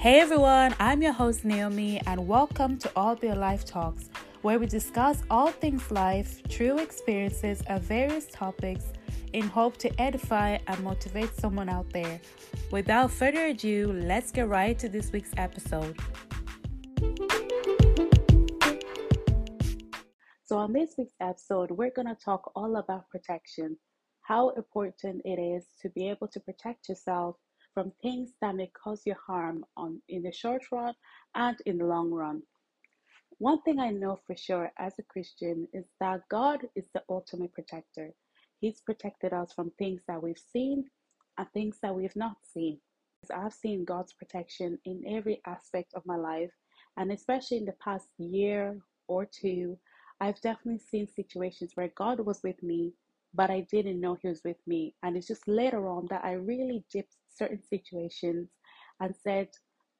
Hey everyone, I'm your host Naomi, and welcome to All Be Life Talks, where we discuss all things life, true experiences, and various topics in hope to edify and motivate someone out there. Without further ado, let's get right to this week's episode. So, on this week's episode, we're going to talk all about protection, how important it is to be able to protect yourself from things that may cause you harm on in the short run and in the long run. One thing I know for sure as a Christian is that God is the ultimate protector. He's protected us from things that we've seen and things that we've not seen. I've seen God's protection in every aspect of my life, and especially in the past year or two, I've definitely seen situations where God was with me, but I didn't know He was with me. And it's just later on that I really dipped certain situations and said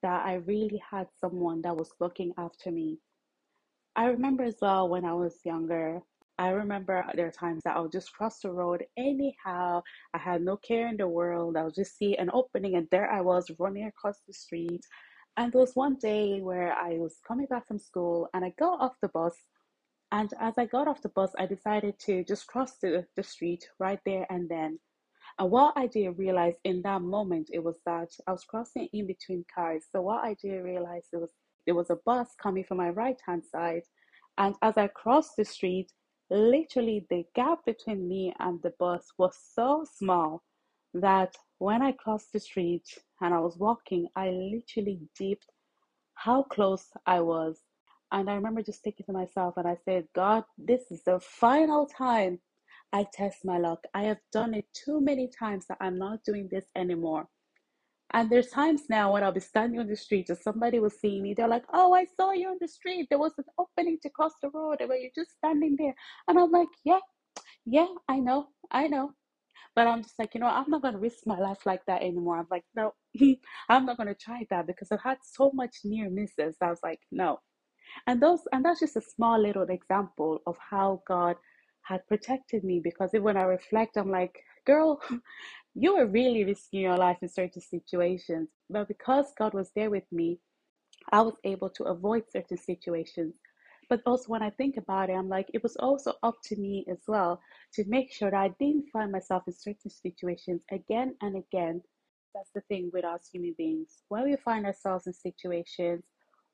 that I really had someone that was looking after me. I remember as well when I was younger, I remember there are times that I would just cross the road anyhow. I had no care in the world. I would just see an opening and there I was running across the street. And there was one day where I was coming back from school and I got off the bus. And as I got off the bus, I decided to just cross the, the street right there and then. And what I didn't realize in that moment, it was that I was crossing in between cars. So what I did realize it was there was a bus coming from my right hand side. And as I crossed the street, literally the gap between me and the bus was so small that when I crossed the street and I was walking, I literally dipped how close I was. And I remember just thinking to myself, and I said, God, this is the final time I test my luck. I have done it too many times that I'm not doing this anymore. And there's times now when I'll be standing on the street and somebody will see me. They're like, "Oh, I saw you on the street. There was an opening to cross the road, and you're just standing there." And I'm like, "Yeah, yeah, I know, I know." But I'm just like, you know, I'm not gonna risk my life like that anymore. I'm like, no, I'm not gonna try that because I've had so much near misses. I was like, no. And those, and that's just a small little example of how God had protected me because when I reflect, I'm like, girl, you were really risking your life in certain situations. But because God was there with me, I was able to avoid certain situations. But also, when I think about it, I'm like, it was also up to me as well to make sure that I didn't find myself in certain situations again and again. That's the thing with us human beings. When we find ourselves in situations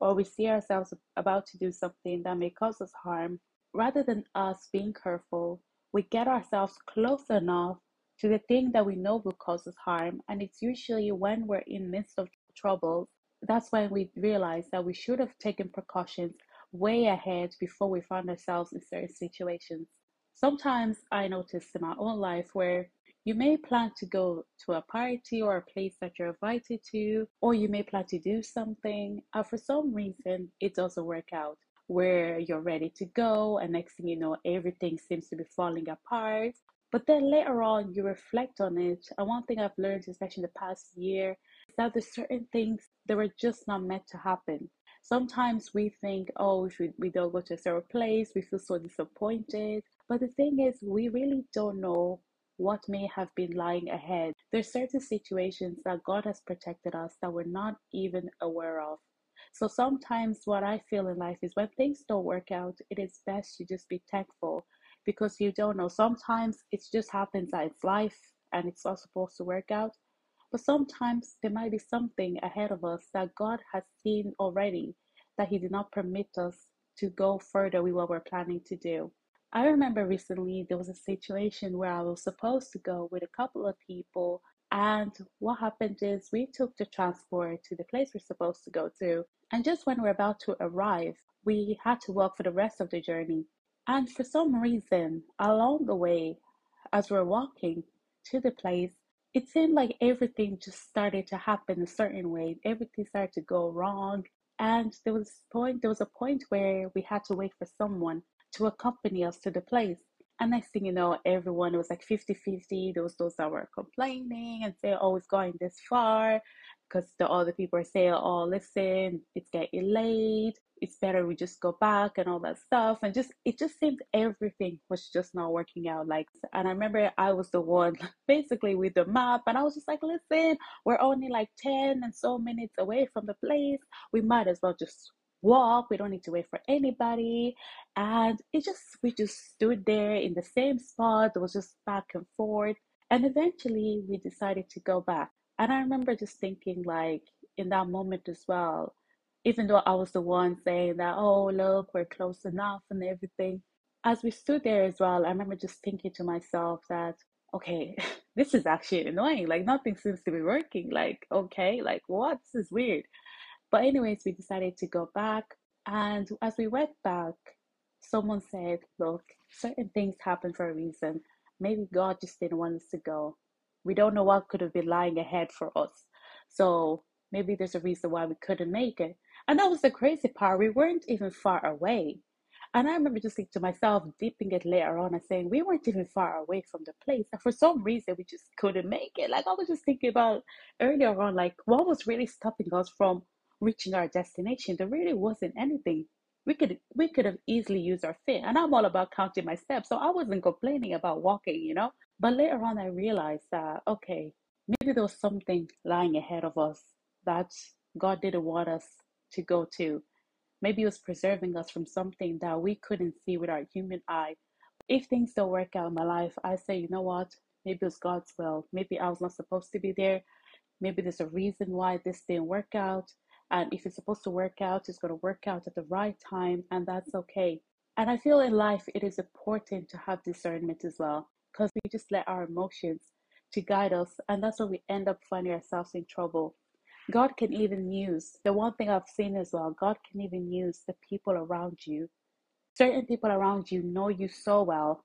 or we see ourselves about to do something that may cause us harm, rather than us being careful, we get ourselves close enough to the thing that we know will cause us harm. And it's usually when we're in midst of troubles, that's when we realize that we should have taken precautions way ahead before we find ourselves in certain situations. Sometimes I notice in my own life where you may plan to go to a party or a place that you're invited to, or you may plan to do something, and for some reason it doesn't work out where you're ready to go, and next thing you know, everything seems to be falling apart. But then later on, you reflect on it. And one thing I've learned, especially in the past year, is that there's certain things that were just not meant to happen. Sometimes we think, oh, if we, we don't go to a certain place, we feel so disappointed. But the thing is, we really don't know what may have been lying ahead. There's certain situations that God has protected us that we're not even aware of. So sometimes what I feel in life is when things don't work out, it is best to just be thankful because you don't know. Sometimes it just happens that it's life and it's not supposed to work out. But sometimes there might be something ahead of us that God has seen already that He did not permit us to go further with what we're planning to do. I remember recently there was a situation where I was supposed to go with a couple of people and what happened is we took the transport to the place we're supposed to go to. And just when we're about to arrive, we had to walk for the rest of the journey. And for some reason, along the way, as we're walking to the place, it seemed like everything just started to happen a certain way. Everything started to go wrong. And there was point there was a point where we had to wait for someone to accompany us to the place. And next thing you know, everyone was like 50 50. There was those that were complaining and say, oh, it's going this far. Because the other people saying, oh, listen, it's getting late. it's better we just go back and all that stuff and just it just seemed everything was just not working out like and i remember i was the one basically with the map and i was just like listen we're only like 10 and so minutes away from the place we might as well just walk we don't need to wait for anybody and it just we just stood there in the same spot it was just back and forth and eventually we decided to go back and i remember just thinking like in that moment as well even though I was the one saying that, oh, look, we're close enough and everything. As we stood there as well, I remember just thinking to myself that, okay, this is actually annoying. Like, nothing seems to be working. Like, okay, like, what? This is weird. But, anyways, we decided to go back. And as we went back, someone said, look, certain things happen for a reason. Maybe God just didn't want us to go. We don't know what could have been lying ahead for us. So maybe there's a reason why we couldn't make it. And that was the crazy part. We weren't even far away. And I remember just thinking to myself, dipping it later on and saying, we weren't even far away from the place. And for some reason, we just couldn't make it. Like I was just thinking about earlier on, like what was really stopping us from reaching our destination? There really wasn't anything. We could we could have easily used our feet. And I'm all about counting my steps. So I wasn't complaining about walking, you know. But later on I realized that okay, maybe there was something lying ahead of us that God didn't want us to go to. Maybe it was preserving us from something that we couldn't see with our human eye. If things don't work out in my life, I say, you know what? Maybe it was God's will. Maybe I was not supposed to be there. Maybe there's a reason why this didn't work out. And if it's supposed to work out, it's going to work out at the right time, and that's okay. And I feel in life it is important to have discernment as well, because we just let our emotions to guide us, and that's where we end up finding ourselves in trouble. God can even use the one thing I've seen as well, God can even use the people around you. Certain people around you know you so well.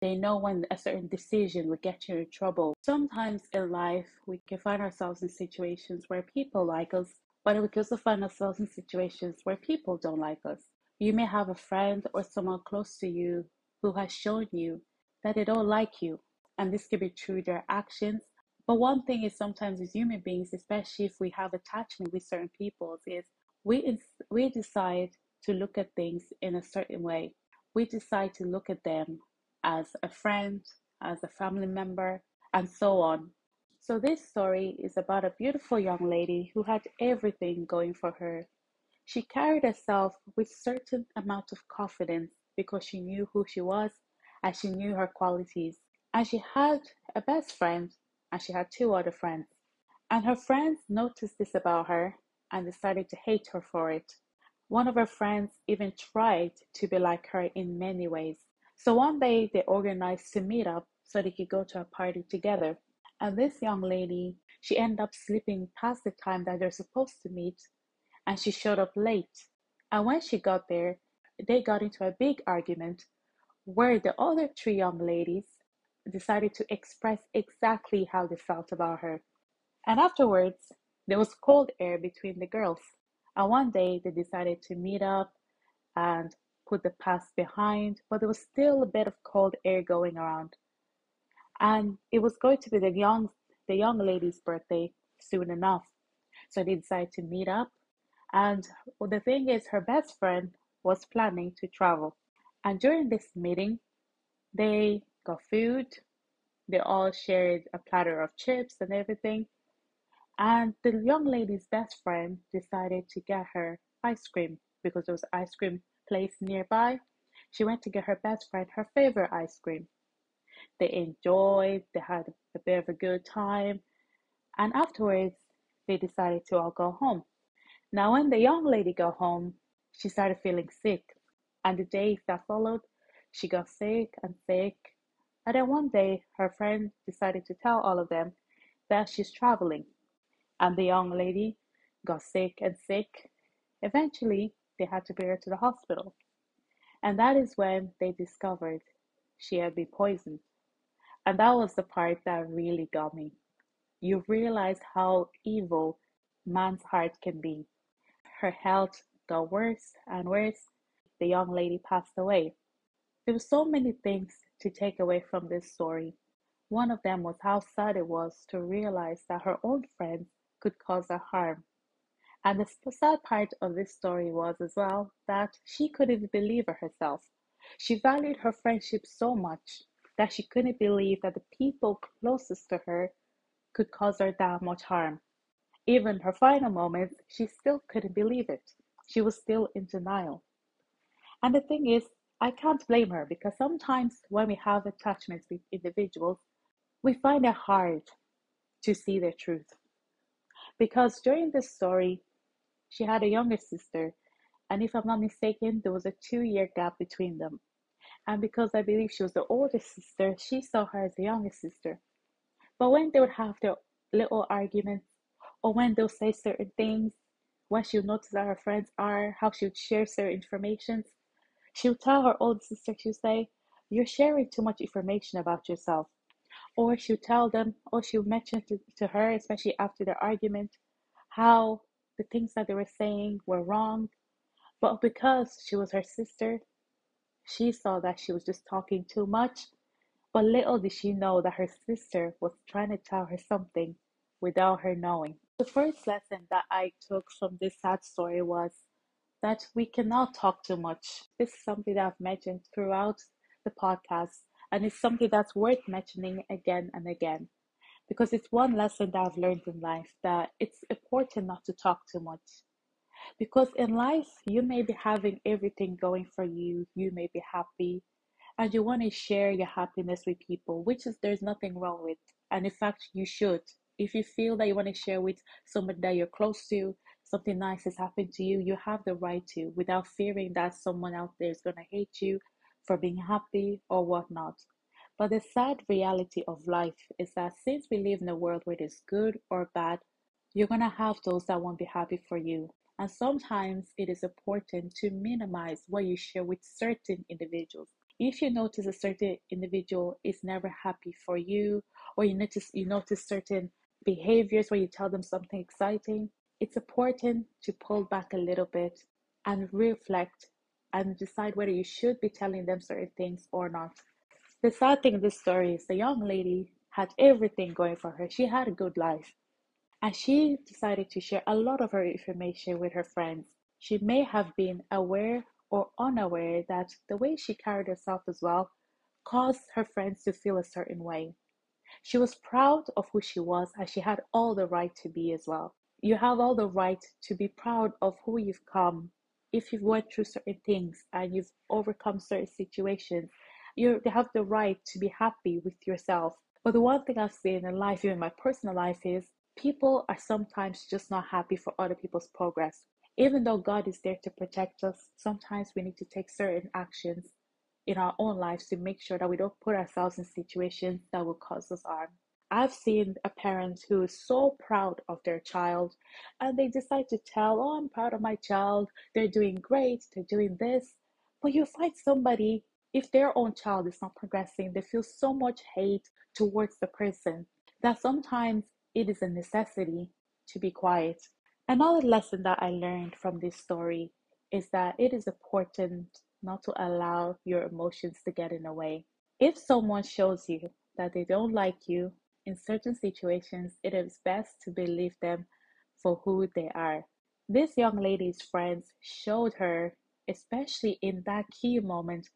They know when a certain decision will get you in trouble. Sometimes in life, we can find ourselves in situations where people like us, but we can also find ourselves in situations where people don't like us. You may have a friend or someone close to you who has shown you that they don't like you, and this could be through their actions but one thing is sometimes as human beings, especially if we have attachment with certain people, is we ins- we decide to look at things in a certain way. We decide to look at them as a friend, as a family member, and so on. So this story is about a beautiful young lady who had everything going for her. She carried herself with certain amount of confidence because she knew who she was and she knew her qualities. And she had a best friend and she had two other friends. And her friends noticed this about her and decided to hate her for it. One of her friends even tried to be like her in many ways. So one day they organized to meet up so they could go to a party together. And this young lady, she ended up sleeping past the time that they're supposed to meet, and she showed up late. And when she got there, they got into a big argument where the other three young ladies decided to express exactly how they felt about her. And afterwards, there was cold air between the girls. And one day they decided to meet up and put the past behind, but there was still a bit of cold air going around. And it was going to be the young the young lady's birthday soon enough. So they decided to meet up. And well, the thing is, her best friend was planning to travel. And during this meeting, they got food. They all shared a platter of chips and everything. And the young lady's best friend decided to get her ice cream because there was an ice cream place nearby. She went to get her best friend her favorite ice cream. They enjoyed, they had a bit of a good time, and afterwards they decided to all go home. Now, when the young lady got home, she started feeling sick, and the days that followed, she got sick and sick and then one day, her friend decided to tell all of them that she's traveling. And the young lady got sick and sick. Eventually, they had to bring her to the hospital. And that is when they discovered she had been poisoned. And that was the part that really got me. You realize how evil man's heart can be. Her health got worse and worse. The young lady passed away. There were so many things to take away from this story. One of them was how sad it was to realize that her own friends could cause her harm. And the sad part of this story was as well that she couldn't believe herself. She valued her friendship so much that she couldn't believe that the people closest to her could cause her that much harm. Even her final moments, she still couldn't believe it. She was still in denial. And the thing is, I can't blame her because sometimes when we have attachments with individuals, we find it hard to see their truth. Because during this story, she had a younger sister, and if I'm not mistaken, there was a two year gap between them. And because I believe she was the oldest sister, she saw her as the younger sister. But when they would have their little arguments, or when they'll say certain things, when she'll notice that her friends are, how she would share certain information, she would tell her older sister, she would say, You're sharing too much information about yourself. Or she would tell them, or she would mention to, to her, especially after their argument, how the things that they were saying were wrong. But because she was her sister, she saw that she was just talking too much but little did she know that her sister was trying to tell her something without her knowing. The first lesson that I took from this sad story was that we cannot talk too much. This is something that I've mentioned throughout the podcast, and it's something that's worth mentioning again and again because it's one lesson that I've learned in life that it's important not to talk too much. Because in life, you may be having everything going for you, you may be happy, and you want to share your happiness with people, which is there's nothing wrong with. And in fact, you should. If you feel that you want to share with somebody that you're close to, something nice has happened to you, you have the right to without fearing that someone out there is going to hate you for being happy or whatnot. But the sad reality of life is that since we live in a world where it is good or bad, you're going to have those that won't be happy for you. And sometimes it is important to minimize what you share with certain individuals. If you notice a certain individual is never happy for you or you notice you notice certain behaviors where you tell them something exciting it's important to pull back a little bit and reflect and decide whether you should be telling them certain things or not. The sad thing in this story is the young lady had everything going for her. She had a good life and she decided to share a lot of her information with her friends she may have been aware or unaware that the way she carried herself as well caused her friends to feel a certain way. She was proud of who she was and she had all the right to be as well. You have all the right to be proud of who you've come. If you've went through certain things and you've overcome certain situations, you have the right to be happy with yourself. But the one thing I've seen in life, even my personal life, is people are sometimes just not happy for other people's progress. Even though God is there to protect us, sometimes we need to take certain actions in our own lives to make sure that we don't put ourselves in situations that will cause us harm. I've seen a parent who is so proud of their child and they decide to tell, Oh, I'm proud of my child. They're doing great. They're doing this. But you find somebody, if their own child is not progressing, they feel so much hate towards the person that sometimes it is a necessity to be quiet Another lesson that I learned from this story is that it is important not to allow your emotions to get in the way. If someone shows you that they don't like you in certain situations, it is best to believe them for who they are. This young lady's friends showed her, especially in that key moment,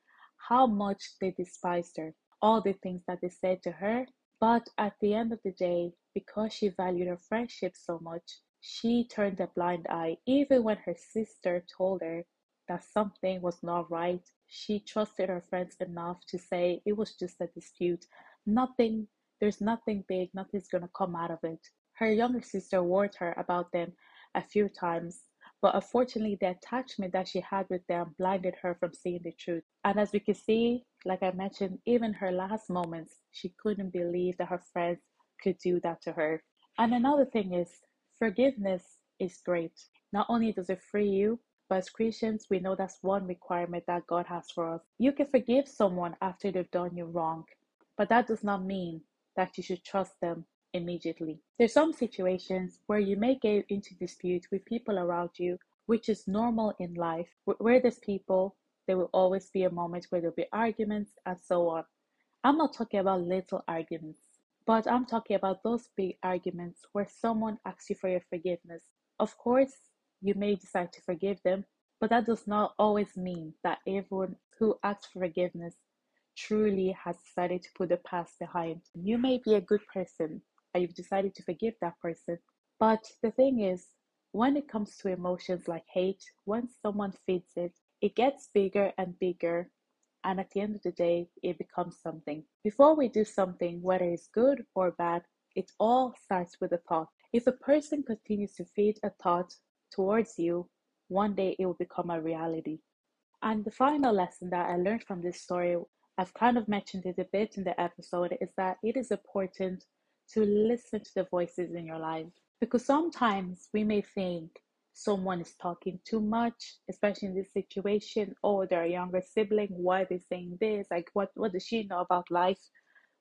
how much they despised her, all the things that they said to her. But at the end of the day, because she valued her friendship so much, she turned a blind eye even when her sister told her that something was not right. She trusted her friends enough to say it was just a dispute. Nothing, there's nothing big, nothing's gonna come out of it. Her younger sister warned her about them a few times, but unfortunately, the attachment that she had with them blinded her from seeing the truth. And as we can see, like I mentioned, even her last moments, she couldn't believe that her friends could do that to her. And another thing is, Forgiveness is great. Not only does it free you, but as Christians, we know that's one requirement that God has for us. You can forgive someone after they've done you wrong, but that does not mean that you should trust them immediately. There's some situations where you may get into dispute with people around you, which is normal in life. Where there's people, there will always be a moment where there'll be arguments and so on. I'm not talking about little arguments. But I'm talking about those big arguments where someone asks you for your forgiveness. Of course, you may decide to forgive them, but that does not always mean that everyone who asks for forgiveness truly has decided to put the past behind. You may be a good person and you've decided to forgive that person, but the thing is, when it comes to emotions like hate, when someone feeds it, it gets bigger and bigger and at the end of the day, it becomes something. Before we do something, whether it's good or bad, it all starts with a thought. If a person continues to feed a thought towards you, one day it will become a reality. And the final lesson that I learned from this story, I've kind of mentioned it a bit in the episode, is that it is important to listen to the voices in your life. Because sometimes we may think someone is talking too much, especially in this situation, oh, or their younger sibling, why are they saying this? Like what what does she know about life?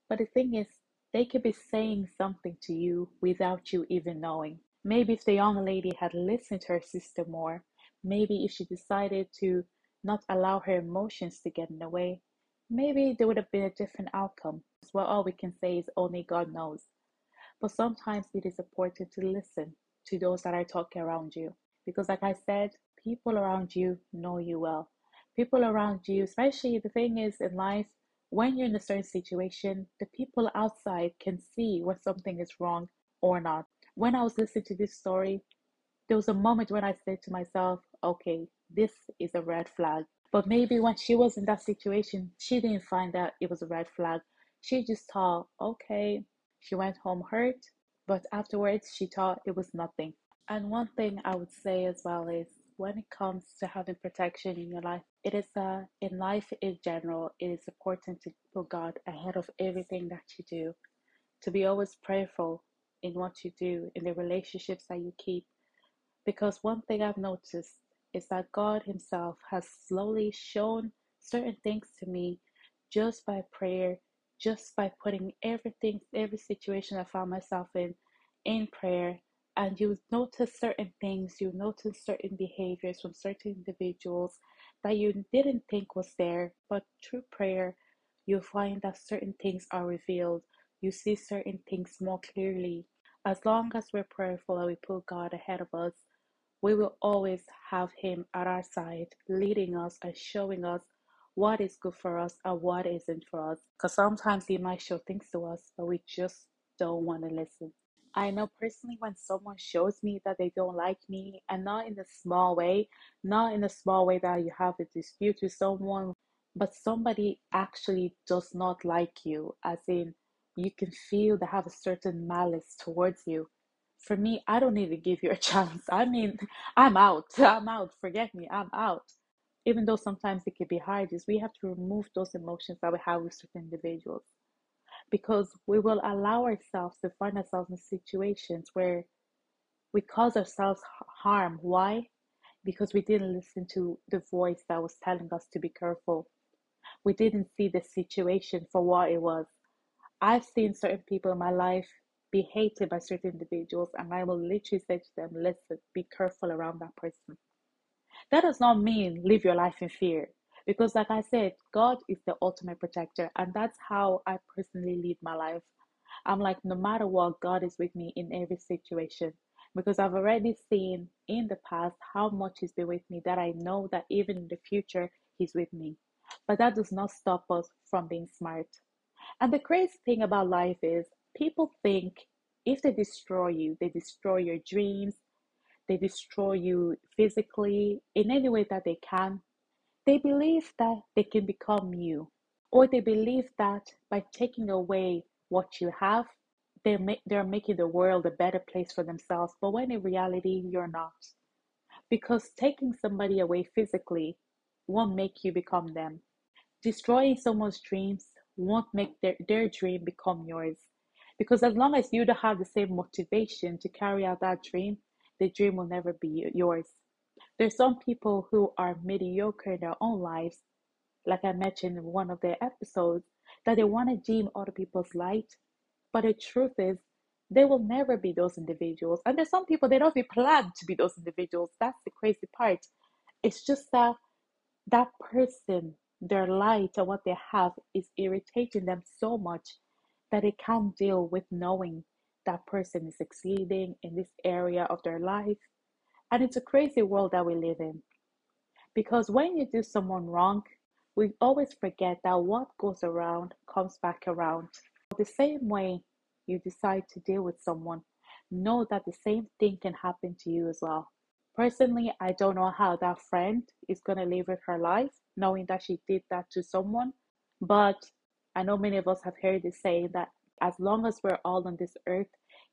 But the thing is, they could be saying something to you without you even knowing. Maybe if the young lady had listened to her sister more, maybe if she decided to not allow her emotions to get in the way, maybe there would have been a different outcome. Well, all we can say is only God knows. But sometimes it is important to listen to those that are talking around you. Because, like I said, people around you know you well. People around you, especially the thing is in life, when you're in a certain situation, the people outside can see when something is wrong or not. When I was listening to this story, there was a moment when I said to myself, okay, this is a red flag. But maybe when she was in that situation, she didn't find that it was a red flag. She just thought, okay, she went home hurt, but afterwards she thought it was nothing. And one thing I would say as well is when it comes to having protection in your life, it is uh, in life in general, it is important to put God ahead of everything that you do, to be always prayerful in what you do, in the relationships that you keep. Because one thing I've noticed is that God Himself has slowly shown certain things to me just by prayer, just by putting everything, every situation I found myself in, in prayer. And you notice certain things, you notice certain behaviors from certain individuals that you didn't think was there, but through prayer, you find that certain things are revealed. You see certain things more clearly. As long as we're prayerful and we put God ahead of us, we will always have Him at our side, leading us and showing us what is good for us and what isn't for us. Because sometimes He might show things to us, but we just don't want to listen. I know personally when someone shows me that they don't like me, and not in a small way, not in a small way that you have a dispute with someone, but somebody actually does not like you, as in you can feel they have a certain malice towards you for me, I don't even give you a chance. I mean, I'm out. I'm out. Forget me. I'm out. Even though sometimes it can be hard, is we have to remove those emotions that we have with certain individuals because we will allow ourselves to find ourselves in situations where we cause ourselves harm. Why? Because we didn't listen to the voice that was telling us to be careful. We didn't see the situation for what it was. I've seen certain people in my life be hated by certain individuals, and I will literally say to them, listen, be careful around that person. That does not mean live your life in fear. Because, like I said, God is the ultimate protector, and that's how I personally lead my life. I'm like, no matter what, God is with me in every situation. Because I've already seen in the past how much He's been with me that I know that even in the future, He's with me. But that does not stop us from being smart. And the crazy thing about life is people think if they destroy you, they destroy your dreams, they destroy you physically in any way that they can. They believe that they can become you, or they believe that by taking away what you have, they're, ma- they're making the world a better place for themselves. But when in reality, you're not. Because taking somebody away physically won't make you become them. Destroying someone's dreams won't make their, their dream become yours. Because as long as you don't have the same motivation to carry out that dream, the dream will never be yours. There's some people who are mediocre in their own lives, like I mentioned in one of their episodes, that they want to dim other people's light. But the truth is, they will never be those individuals. And there's some people they don't even plan to be those individuals. That's the crazy part. It's just that that person, their light and what they have is irritating them so much that they can't deal with knowing that person is succeeding in this area of their life And it's a crazy world that we live in. Because when you do someone wrong, we always forget that what goes around comes back around. The same way you decide to deal with someone, know that the same thing can happen to you as well. Personally, I don't know how that friend is going to live with her life knowing that she did that to someone, but I know many of us have heard the saying that as long as we're all on this earth,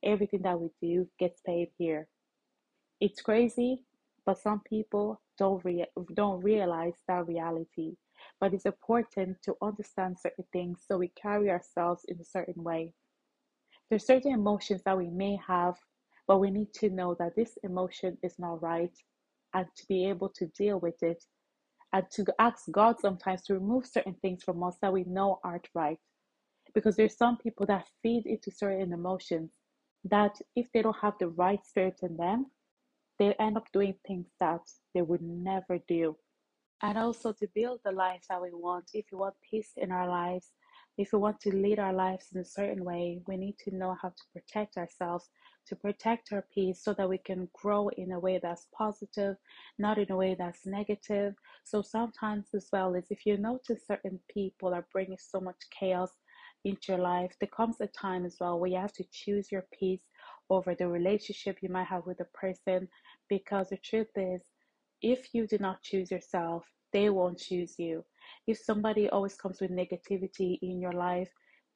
everything that we do gets paid here. It's crazy, but some people don't rea- don't realize that reality. But it's important to understand certain things so we carry ourselves in a certain way. There's certain emotions that we may have, but we need to know that this emotion is not right and to be able to deal with it and to ask God sometimes to remove certain things from us that we know aren't right. Because there's some people that feed into certain emotions that if they don't have the right spirit in them, they end up doing things that they would never do. And also to build the life that we want, if we want peace in our lives, if we want to lead our lives in a certain way, we need to know how to protect ourselves, to protect our peace so that we can grow in a way that's positive, not in a way that's negative. So sometimes as well is if you notice certain people are bringing so much chaos into your life, there comes a time as well where you have to choose your peace over the relationship you might have with a person because the truth is if you do not choose yourself, they won't choose you. If somebody always comes with negativity in your life,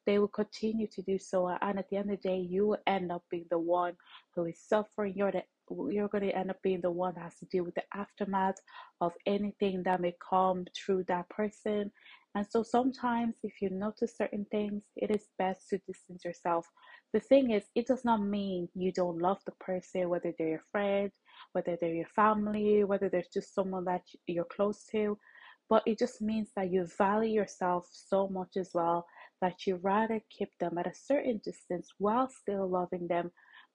they will continue to do so. And at the end of the day, you will end up being the one who is suffering. You're the you're going to end up being the one that has to deal with the aftermath of anything that may come through that person. And so sometimes, if you notice certain things, it is best to distance yourself. The thing is, it does not mean you don't love the person, whether they're your friend, whether they're your family, whether there's just someone that you're close to. But it just means that you value yourself so much as well that you rather keep them at a certain distance while still loving them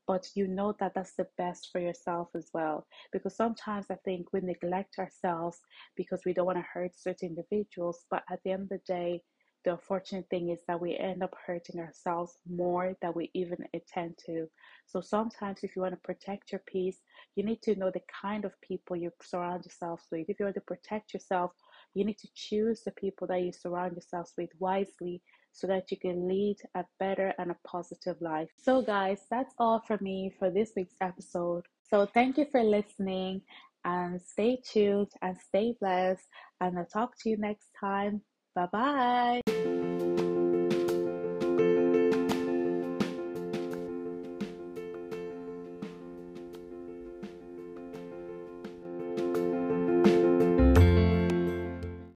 but you know that that's the best for yourself as well. Because sometimes i think we neglect ourselves because we don't want to hurt certain individuals but at the end of the day the unfortunate thing is that we end up hurting ourselves more than we even intend to. So sometimes if you want to protect your peace you need to know the kind of people you surround yourself with. If you want to protect yourself you need to choose the people that you surround yourselves with wisely so that you can lead a better and a positive life. So, guys, that's all for me for this week's episode. So, thank you for listening and stay tuned and stay blessed. And I'll talk to you next time. Bye bye.